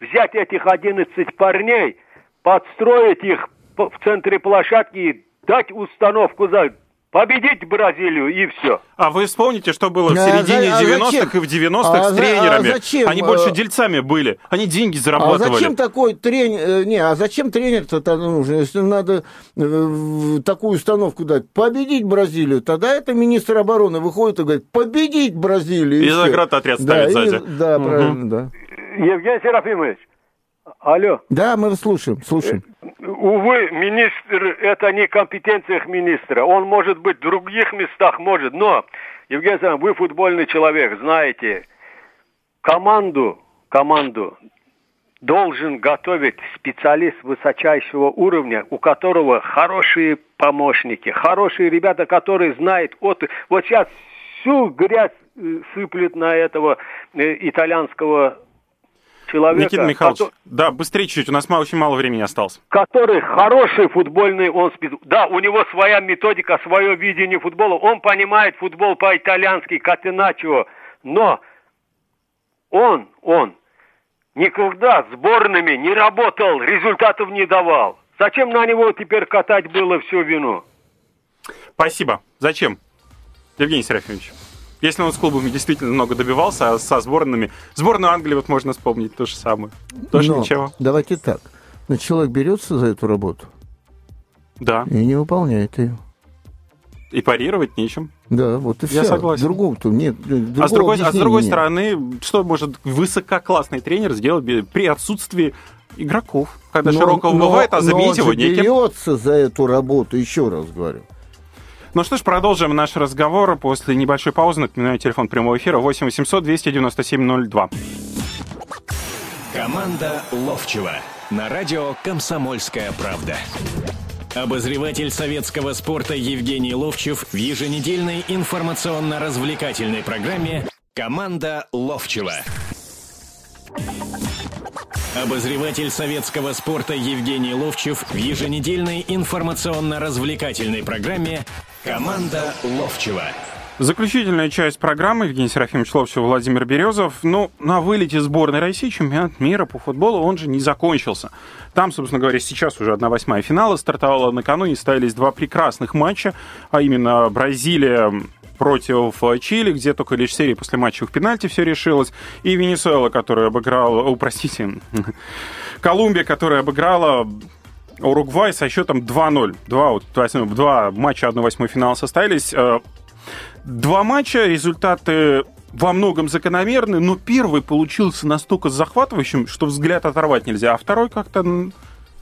S6: взять этих 11 парней, подстроить их в центре площадки и дать установку за победить Бразилию и все.
S2: А вы вспомните, что было в
S3: А
S2: середине
S3: а
S2: 90-х
S3: зачем?
S2: и в 90-х
S3: А
S2: с тренерами.
S3: а зачем?
S2: Они больше
S3: Э,
S2: дельцами были. Они деньги
S3: А
S2: зарабатывали.
S3: зачем такой тренер? Не, а зачем тренер-то тогда нужен? Если надо э, такую установку дать, победить Бразилию, тогда это министр обороны выходит и говорит, победить Бразилию.
S2: И заградотряд
S3: да,
S2: ставит
S3: и-
S2: сзади.
S3: Да,
S2: Мгм.
S3: правильно, да.
S6: Евгений Серафимович, алло.
S3: Да, мы вас слушаем, слушаем.
S6: Увы, министр, это не компетенциях министра. Он может быть в других местах, может. Но, Евгений Александрович, вы футбольный человек, знаете, команду, команду должен готовить специалист высочайшего уровня, у которого хорошие помощники, хорошие ребята, которые знают от... Вот сейчас всю грязь э, сыплет на этого э, итальянского человека.
S2: Никита Михайлович,
S6: кото-
S2: да, быстрее чуть-чуть, у нас очень мало времени осталось.
S6: который хороший футбольный, он да, у него своя методика, свое видение футбола, он понимает футбол по-итальянски, как иначе, но он, он никогда сборными не работал, результатов не давал. Зачем на него теперь катать было всю вину?
S2: Спасибо. Зачем? Евгений Серафимович. Если он с клубами действительно много добивался, а со сборными... Сборную Англии вот можно вспомнить то же самое. Тоже
S3: Но
S2: ничего.
S3: Давайте так. Но человек берется за эту работу.
S2: Да.
S3: И не выполняет ее.
S2: И парировать нечем.
S3: Да, вот и
S2: Я
S3: все.
S2: согласен.
S3: Другого-то нет.
S2: А с, другой, а с другой
S3: нет.
S2: стороны, что может высококлассный тренер сделать при отсутствии игроков? Когда
S3: Но-
S2: Широкого
S3: но-
S2: бывает, а
S3: но
S2: заменить его
S3: же
S2: неким.
S3: берется за эту работу, еще раз говорю.
S2: Ну что ж, продолжим наш разговор после небольшой паузы. Напоминаю, телефон прямого эфира 8 800 297 02.
S1: Команда Ловчева на радио «Комсомольская правда». Обозреватель советского спорта Евгений Ловчев в еженедельной информационно-развлекательной программе «Команда Ловчева». Обозреватель советского спорта Евгений Ловчев в еженедельной информационно-развлекательной программе «Команда Ловчева».
S2: Заключительная часть программы. Евгений Серафимович Ловчев, Владимир Березов. Ну, на вылете сборной России чемпионат мира по футболу, он же не закончился. Там, собственно говоря, сейчас уже 1-8 финала стартовала накануне. Ставились два прекрасных матча, а именно Бразилия против Чили, где только лишь серии после матчевых пенальти все решилось, и Венесуэла, которая обыграла, о, простите, <laughs> Колумбия, которая обыграла Уругвай со счетом 2-0. Два, вот, два матча 1-8 финала состоялись. Э, Два матча, результаты во многом закономерны, но первый получился настолько захватывающим, что взгляд оторвать нельзя, а второй как-то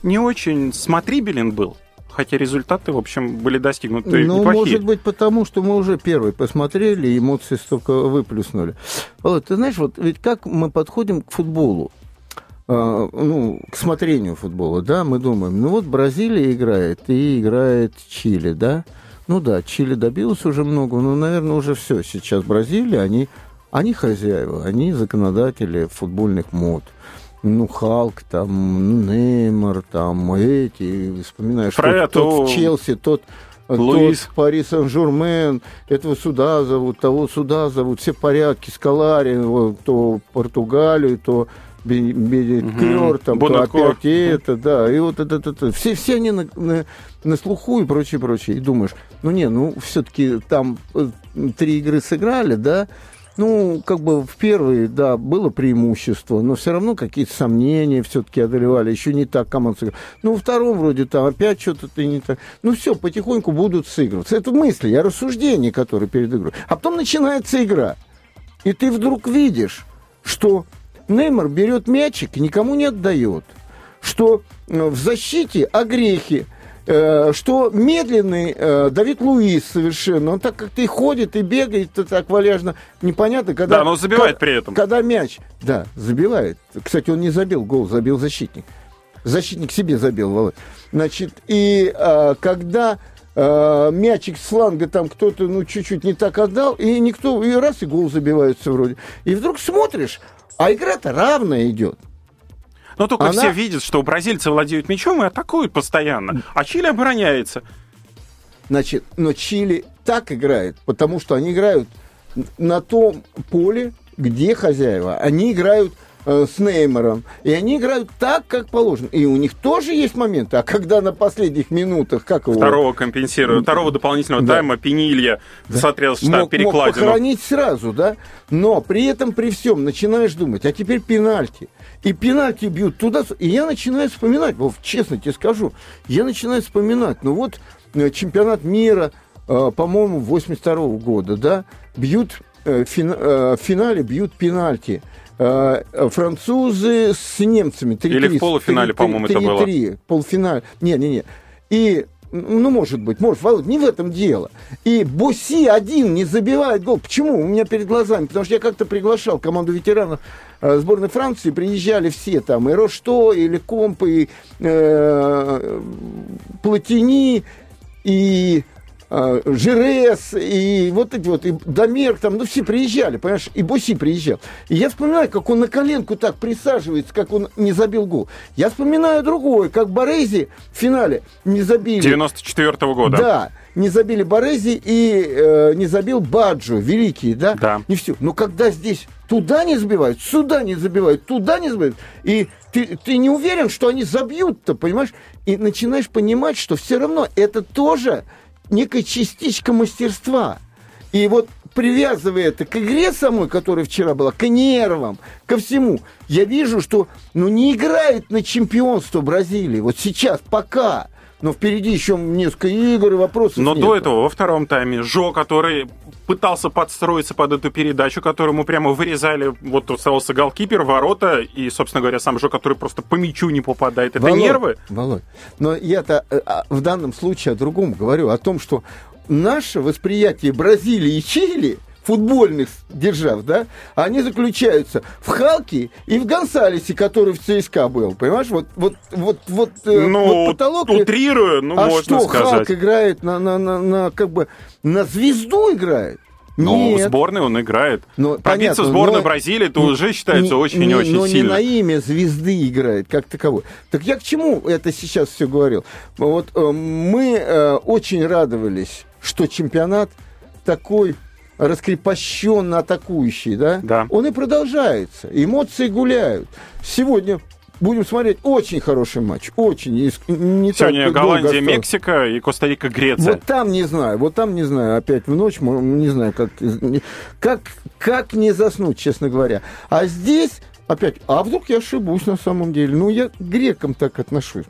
S2: не очень смотрибелен был. Хотя результаты, в общем, были достигнуты
S3: Ну,
S2: неплохие.
S3: может быть, потому что мы уже первый посмотрели, эмоции столько выплюснули. Володь, ты знаешь, вот ведь как мы подходим к футболу, ну, к смотрению футбола, да, мы думаем, ну вот Бразилия играет, и играет Чили, да, ну да, Чили добилась уже много, но, наверное, уже все. Сейчас Бразилия, они, они хозяева, они законодатели футбольных мод. Ну, Халк, там, Неймар, там, эти, вспоминаешь,
S2: Фред,
S3: тот, тот в Челси, тот,
S2: Луис.
S3: тот Пари Сен-Жермен, этого сюда зовут, того сюда зовут, все в порядке, Скалари, вот, то Португалию, то Бенедикер, там, то опять это, да, и вот это, это, это. Все, все они на, на, на слуху и прочее, прочее. И думаешь, ну не, ну все-таки там э, три игры сыграли, да, ну, как бы в первой, да, было преимущество, но все равно какие-то сомнения все-таки одолевали, еще не так команда сыграла. Ну, во втором вроде там опять что-то не так. Ну, все, потихоньку будут сыгрываться. Это мысли, я рассуждения, которые перед игрой. А потом начинается игра. И ты вдруг видишь, что Неймар берет мячик и никому не отдает. Что э, в защите огрехи. Э, Что медленный э, Давид Луис совершенно, он так как-то и ходит, и бегает, и так валяжно, непонятно, когда...
S2: Да, но забивает
S3: ка-
S2: при этом.
S3: Когда мяч, да, забивает. Кстати, он не забил гол, забил защитник. Защитник себе забил, Володь. Значит, и а, когда а, мячик с фланга там кто-то, ну, чуть-чуть не так отдал, и никто, и раз, и гол забивается вроде. И вдруг смотришь, а игра-то равная идет.
S2: Но только
S3: Она-
S2: все видят, что бразильцы владеют мячом и атакуют постоянно, а Чили обороняется.
S3: Значит, но Чили так играет, потому что они играют на том поле, где хозяева. Они играют э, с Неймаром. И они играют так, как положено. И у них тоже есть моменты. А когда на последних минутах, как его...
S2: Второго компенсируют, второго дополнительного
S3: Да.
S2: тайма Пенилья смотрел штаб
S3: мог, мог
S2: перекладину.
S3: похоронить сразу, да? Но при этом, при всем, начинаешь думать, а теперь пенальти. И пенальти бьют туда. И я начинаю вспоминать, Вов, честно тебе скажу, я начинаю вспоминать, ну вот э, чемпионат мира, э, по-моему, 82 года, да, бьют, э, э, в финале бьют пенальти. Э, Французы с немцами 3
S2: Или в полуфинале, по-моему, это было.
S3: 3 полуфинале. Не-не-не. И ну, может быть, может, Володь, не в этом дело. И Буси один не забивает гол. Почему? У меня перед глазами. Потому что я как-то приглашал команду ветеранов э, сборной Франции, приезжали все там, и Рошто, и Лекомп, и э, Платини, и э, Жирес, и вот эти вот, и Домерк, там, ну, все приезжали, понимаешь, и Буси приезжал. И я вспоминаю, как он на коленку так присаживается, как он не забил гол. Я вспоминаю другое, как Борези в финале не забили.
S2: 94 года.
S3: Да, не забили Борези и э, не забил Баджо, великий, да?
S2: Да.
S3: Не все. Но когда здесь туда не забивают, сюда не забивают, туда не забивают, и ты, ты не уверен, что они забьют-то, понимаешь? И начинаешь понимать, что все равно это тоже некая частичка мастерства. И вот привязывая это к игре самой, которая вчера была, к нервам, ко всему, я вижу, что ну, не играет на чемпионство Бразилии. Вот сейчас, пока. Но впереди еще несколько игр и вопросов
S2: Но
S3: нету.
S2: до этого, во втором тайме, Жо, который пытался подстроиться под эту передачу, которому прямо вырезали, вот оставался голкипер, ворота, и, собственно говоря, сам Жо, который просто по мячу не попадает. Это
S3: Володь,
S2: нервы?
S3: Володь, но я-то э, а, в данном случае о другом говорю, о том, что наше восприятие Бразилии и Чили футбольных держав, да, они заключаются в Халке и в Гонсалесе, который в ЦСКА был, понимаешь? Вот, вот, вот, вот, э,
S2: Ну,
S3: вот потолок...
S2: утрирую, ну,
S3: а
S2: можно
S3: что,
S2: сказать.
S3: Халк играет на, на, на, на, как бы, на звезду играет?
S2: Ну, в сборной он играет.
S3: Ну,
S2: Пробиться
S3: понятно,
S2: в сборную
S3: но-
S2: Бразилии, это уже считается
S3: Не-
S2: очень очень
S3: но
S2: сильно.
S3: не на имя звезды играет, как таковой. Так я к чему это сейчас все говорил? Вот э, мы э, очень радовались, что чемпионат такой раскрепощенно атакующий, да?
S2: Да.
S3: Он и продолжается. Эмоции гуляют. Сегодня будем смотреть очень хороший матч. Очень. Не
S2: Сегодня
S3: долго
S2: Голландия,
S3: осталось.
S2: Мексика и Коста-Рика, Греция.
S3: Вот там не знаю, вот там не знаю, опять в ночь, не знаю, как, как, как не заснуть, честно говоря. А здесь, опять, а вдруг я ошибусь на самом деле? Ну, я к грекам так отношусь.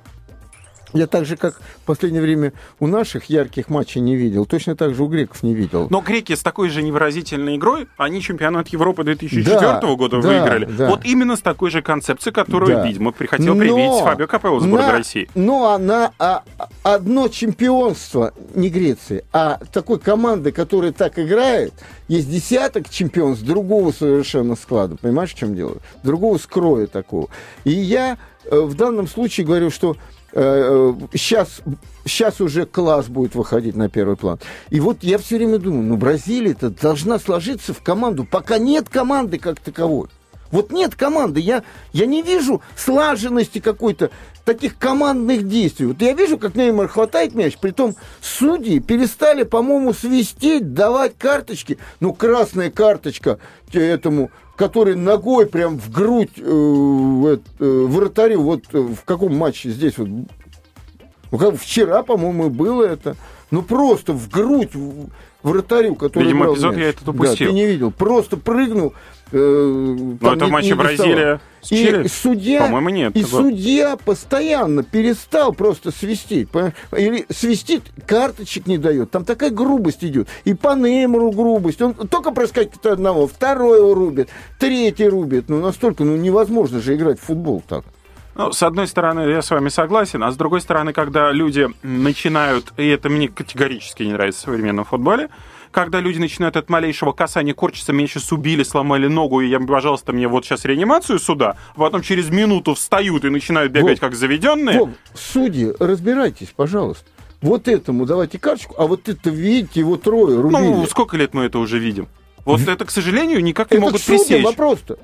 S3: Я так же, как в последнее время у наших ярких матчей не видел, точно так же у греков не видел.
S2: Но греки с такой же невыразительной игрой, они чемпионат Европы 2004
S3: Да,
S2: года
S3: да,
S2: выиграли.
S3: да.
S2: Вот именно с такой же концепцией, которую,
S3: Да.
S2: видимо, хотел
S3: Но
S2: привить Фабио Капелло сборной
S3: на-
S2: России.
S3: Ну, а на а, одно чемпионство, не Греции, а такой команды, которая так играет, есть десяток чемпионств другого совершенно склада. Понимаешь, в чем дело? Другого скроя такого. И я э, в данном случае говорю, что сейчас, сейчас уже класс будет выходить на первый план. И вот я все время думаю, ну, Бразилия-то должна сложиться в команду, пока нет команды как таковой. Вот нет команды, я, я не вижу слаженности какой-то, таких командных действий. Вот я вижу, как Неймар хватает мяч, притом судьи перестали, по-моему, свистеть, давать карточки. Ну, красная карточка этому, который ногой прям в грудь э, э, вратарю, вот э, в каком матче здесь вот ну, как вчера, по-моему, было это. Ну, просто в грудь вратарю, который
S2: Видимо, эпизод
S3: мяч.
S2: я этот
S3: Да,
S2: упустил.
S3: ты не видел. Просто прыгнул. Э,
S2: Но это в
S3: не-
S2: матче
S3: не.
S2: Бразилия с
S3: И судья,
S2: По-моему, нет.
S3: и судья постоянно перестал просто свистеть. Или свистит, карточек не дает. Там такая грубость идет. И по Неймару грубость. Он только проскакивает одного, второй его рубит, третий рубит. Ну, настолько, ну, невозможно же играть в футбол так.
S2: Ну, с одной стороны, я с вами согласен, а с другой стороны, когда люди начинают, и это мне категорически не нравится в современном футболе, когда люди начинают от малейшего касания корчиться, меня сейчас убили, сломали ногу, и я, пожалуйста, мне вот сейчас реанимацию сюда, а потом через минуту встают и начинают бегать
S3: Вов,
S2: как заведенные.
S3: Вов, судьи, разбирайтесь, пожалуйста. Вот этому давайте карточку, а вот это, видите, его трое рубили.
S2: ну, сколько лет мы это уже видим? Вот это, к сожалению, никак не
S3: это
S2: могут пресечь.
S3: вопрос-то.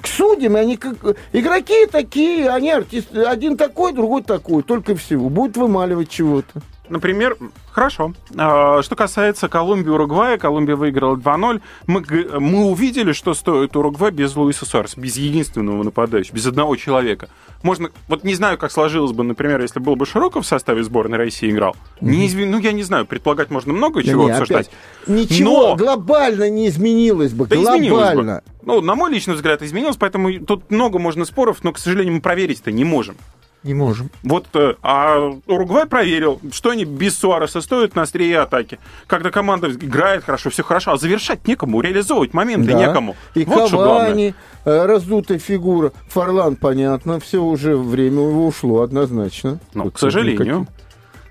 S3: К судьям, они как... Игроки такие, они артисты. Один такой, другой такой, только всего. Будут вымаливать чего-то.
S2: Например, хорошо. А, Что касается Колумбии и Уругвая, Колумбия выиграла 2-0. Мы, мы увидели, что стоит Уругвай без Луиса Суареса, без единственного нападающего, без одного человека. Можно, вот не знаю, как сложилось бы, например, если был бы Широков в составе сборной России играл. Не изв- Ну, я не знаю, предполагать можно много
S3: Да
S2: чего
S3: не,
S2: обсуждать.
S3: опять, ничего
S2: Но-
S3: глобально не изменилось бы.
S2: Да изменилось бы.
S3: глобально.
S2: Ну, на мой личный взгляд, изменилось, поэтому тут много можно споров, но, к сожалению, мы проверить-то не можем.
S3: Не можем.
S2: Вот, э, а Уругвай проверил, что они без Суареса стоят на острие атаки. Когда команда играет хорошо, все хорошо, а завершать некому, реализовывать моменты
S3: Да.
S2: некому.
S3: И
S2: вот.
S3: Кавани, э, раздутая фигура. Фарлан, понятно, все уже время его ушло однозначно.
S2: Ну,
S3: Вот
S2: к сожалению.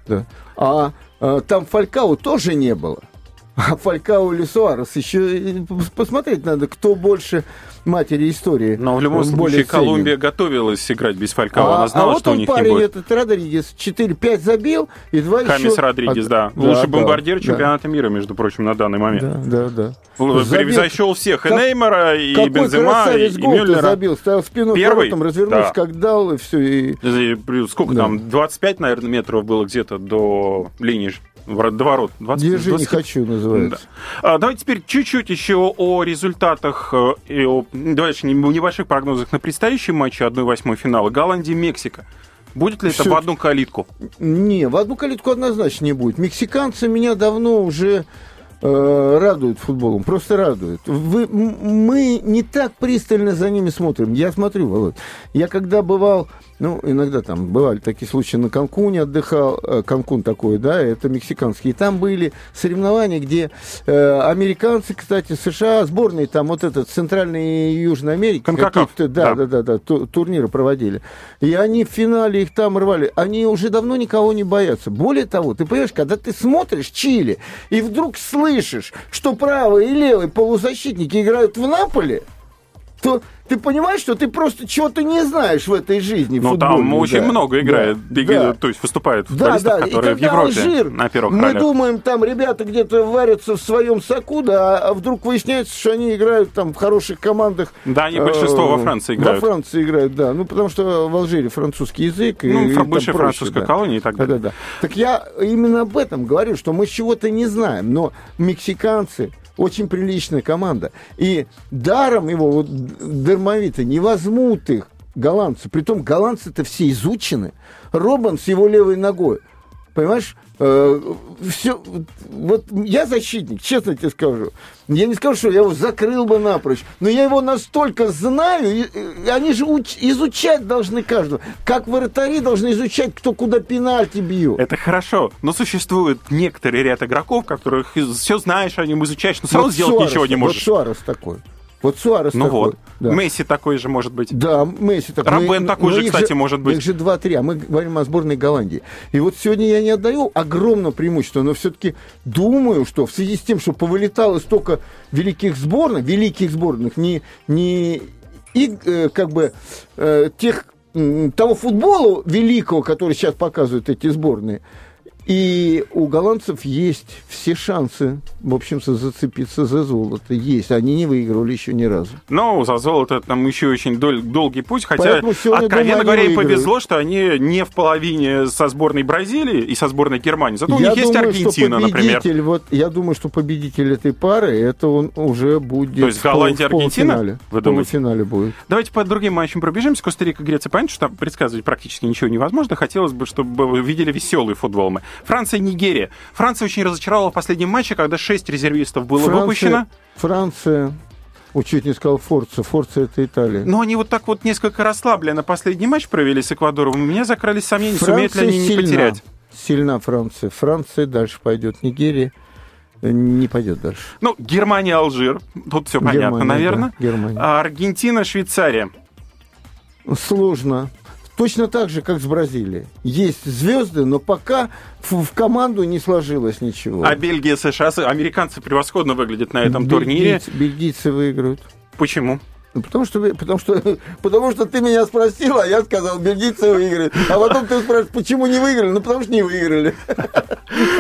S3: Да. А э, там Фалькау тоже не было. А Фалькау или Суарес еще и пос- посмотреть надо, кто больше матери истории.
S2: Но в любом случае
S3: ценен.
S2: Колумбия готовилась играть без Фалькао.
S3: А,
S2: Она знала,
S3: а вот
S2: что у них не
S3: парень,
S2: будет.
S3: этот Родригес, 4-5 забил, и 2
S2: Хамис
S3: еще...
S2: Родригес,
S3: А,
S2: да.
S3: да,
S2: Лучший
S3: да,
S2: бомбардир
S3: да.
S2: чемпионата мира, между прочим, на данный момент.
S3: Да, да, да.
S2: Превзошел всех, и
S3: Как-
S2: Неймара, и
S3: Какой
S2: Бензема, и, и Мюллера.
S3: забил, стоял спиной
S2: Первый?
S3: к воротам, развернулся,
S2: Да.
S3: как дал, и все. И...
S2: И Сколько
S3: Да.
S2: там? 25, наверное, метров было где-то до линии ж- вор- до ворот. 20,
S3: Держи, не
S2: 20.
S3: хочу, называется.
S2: Да. А, давайте теперь чуть-чуть еще о результатах э, и о давайте, не- небольших прогнозах на предстоящий матч 1-8 финала. Голландия-Мексика. Будет ли это
S3: Всё.
S2: в одну калитку?
S3: Не, в одну калитку однозначно не будет. Мексиканцы меня давно уже э, радуют футболом, просто радуют. Вы, мы не так пристально за ними смотрим. Я смотрю, Володь, я когда бывал Ну, иногда там бывали такие случаи. На Канкуне отдыхал, э, Канкун такой, да, это мексиканский. И там были соревнования, где э, американцы, кстати, США, сборные там вот этот Центральной и Южной Америки.
S2: Конкакаф,
S3: Да,
S2: да.
S3: да, да, да, ту- турниры проводили. И они в финале их там рвали. Они уже давно никого не боятся. Более того, ты понимаешь, когда ты смотришь Чили, и вдруг слышишь, что правый и левый полузащитники играют в Наполе, то ты понимаешь, что ты просто чего-то не знаешь в этой жизни.
S2: Ну, там очень
S3: да.
S2: много играет,
S3: Да,
S2: играет,
S3: да.
S2: то есть выступают
S3: Да,
S2: футболистов,
S3: да, и
S2: которые в
S3: когда
S2: Европе
S3: Алжир,
S2: на первых
S3: мы
S2: ролях.
S3: думаем, там ребята где-то варятся в своем соку, да, а вдруг выясняется, что они играют там в хороших командах.
S2: Да, они большинство во
S3: э,
S2: Франции играют.
S3: Во Франции играют, да. Ну, потому что в Алжире французский язык. и-
S2: Ну,
S3: и
S2: бывшая французская
S3: да.
S2: колония и так
S3: Да,
S2: далее.
S3: да, да. Так я именно об этом говорю, что мы чего-то не знаем, но мексиканцы очень приличная команда. И даром его, вот, дармовито, не возьмут их голландцы. Притом голландцы-то все изучены. Робан с его левой ногой. Понимаешь? все, вот я защитник, честно тебе скажу. Я не скажу, что я его закрыл бы напрочь, но я его настолько знаю, и, и они же уч- изучать должны каждого. Как вратари должны изучать, кто куда пенальти бьет.
S2: Это хорошо, но существует некоторый ряд игроков, которых все знаешь о нем, изучаешь, но равно
S3: Вот
S2: сделать
S3: Суарес,
S2: ничего не можешь.
S3: Вот Суарес такой. Вот Суарес
S2: ну
S3: такой.
S2: вот,
S3: да.
S2: Месси такой же может быть.
S3: Да, Месси такой.
S2: Робben
S3: Ну,
S2: такой
S3: ну,
S2: же, кстати, может быть.
S3: Их же 2-3, а мы говорим о сборной Голландии. И вот сегодня я не отдаю огромное преимущество, но все-таки думаю, что в связи с тем, что повылетало столько великих сборных, великих сборных, не, не и, э, как бы э, тех, того футбола великого, который сейчас показывают эти сборные, и у голландцев есть все шансы, в общем-то, зацепиться за золото. Есть. Они не выигрывали еще ни разу.
S2: Но за золото там еще очень дол- долгий путь, хотя, откровенно
S3: думаю,
S2: говоря, им повезло, что они не в половине со сборной Бразилии и со сборной Германии. Зато у
S3: я
S2: них есть
S3: думаю,
S2: Аргентина,
S3: что
S2: например.
S3: Вот, я думаю, что победитель этой пары, это он уже будет
S2: То есть
S3: в пол-
S2: Голландия,
S3: полуфинале.
S2: Аргентина, вы
S3: В
S2: думаете?
S3: полуфинале будет.
S2: Давайте по другим матчам пробежимся. Коста-Рика, Греция. Понятно, что там предсказывать практически ничего невозможно. Хотелось бы, чтобы вы видели веселый футбол мы. Франция, Нигерия. Франция очень разочаровала в последнем матче, когда шесть резервистов было
S3: Франция,
S2: выпущено.
S3: Франция, Ой, чуть не сказал Форца. Форца это Италия.
S2: Но они вот так вот несколько расслабленно последний матч провели с Эквадором. У меня закрались сомнения, сумеют ли
S3: Франция
S2: они не
S3: сильна.
S2: потерять.
S3: Сильна Франция. Франция дальше пойдет. Нигерия э, не пойдет дальше.
S2: Ну, Германия, Алжир. Тут все понятно,
S3: Германия,
S2: наверное.
S3: да, Германия.
S2: А Аргентина, Швейцария.
S3: Сложно. Точно так же, как с Бразилией. Есть звезды, но пока в, в команду не сложилось ничего.
S2: А Бельгия, США, американцы превосходно выглядят на этом турнире.
S3: Бельгийцы- Бельгийцы выиграют.
S2: Почему?
S3: Ну, потому что, потому, что, <laughs> потому что ты меня спросил, а я сказал, бельгийцы выиграют. А потом ты спрашиваешь, почему не выиграли? Ну, потому что не выиграли. <laughs>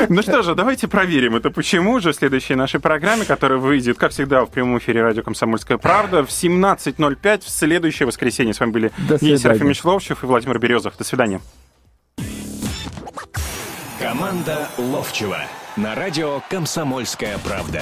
S2: Ну что же, давайте проверим это почему же в следующей нашей программе, которая выйдет, как всегда, в прямом эфире радио «Комсомольская правда» в 17.05 в следующее воскресенье. С вами были Евгений. Серафимович Ловчев и Владимир Березов. До свидания.
S1: Команда Ловчева на радио «Комсомольская правда».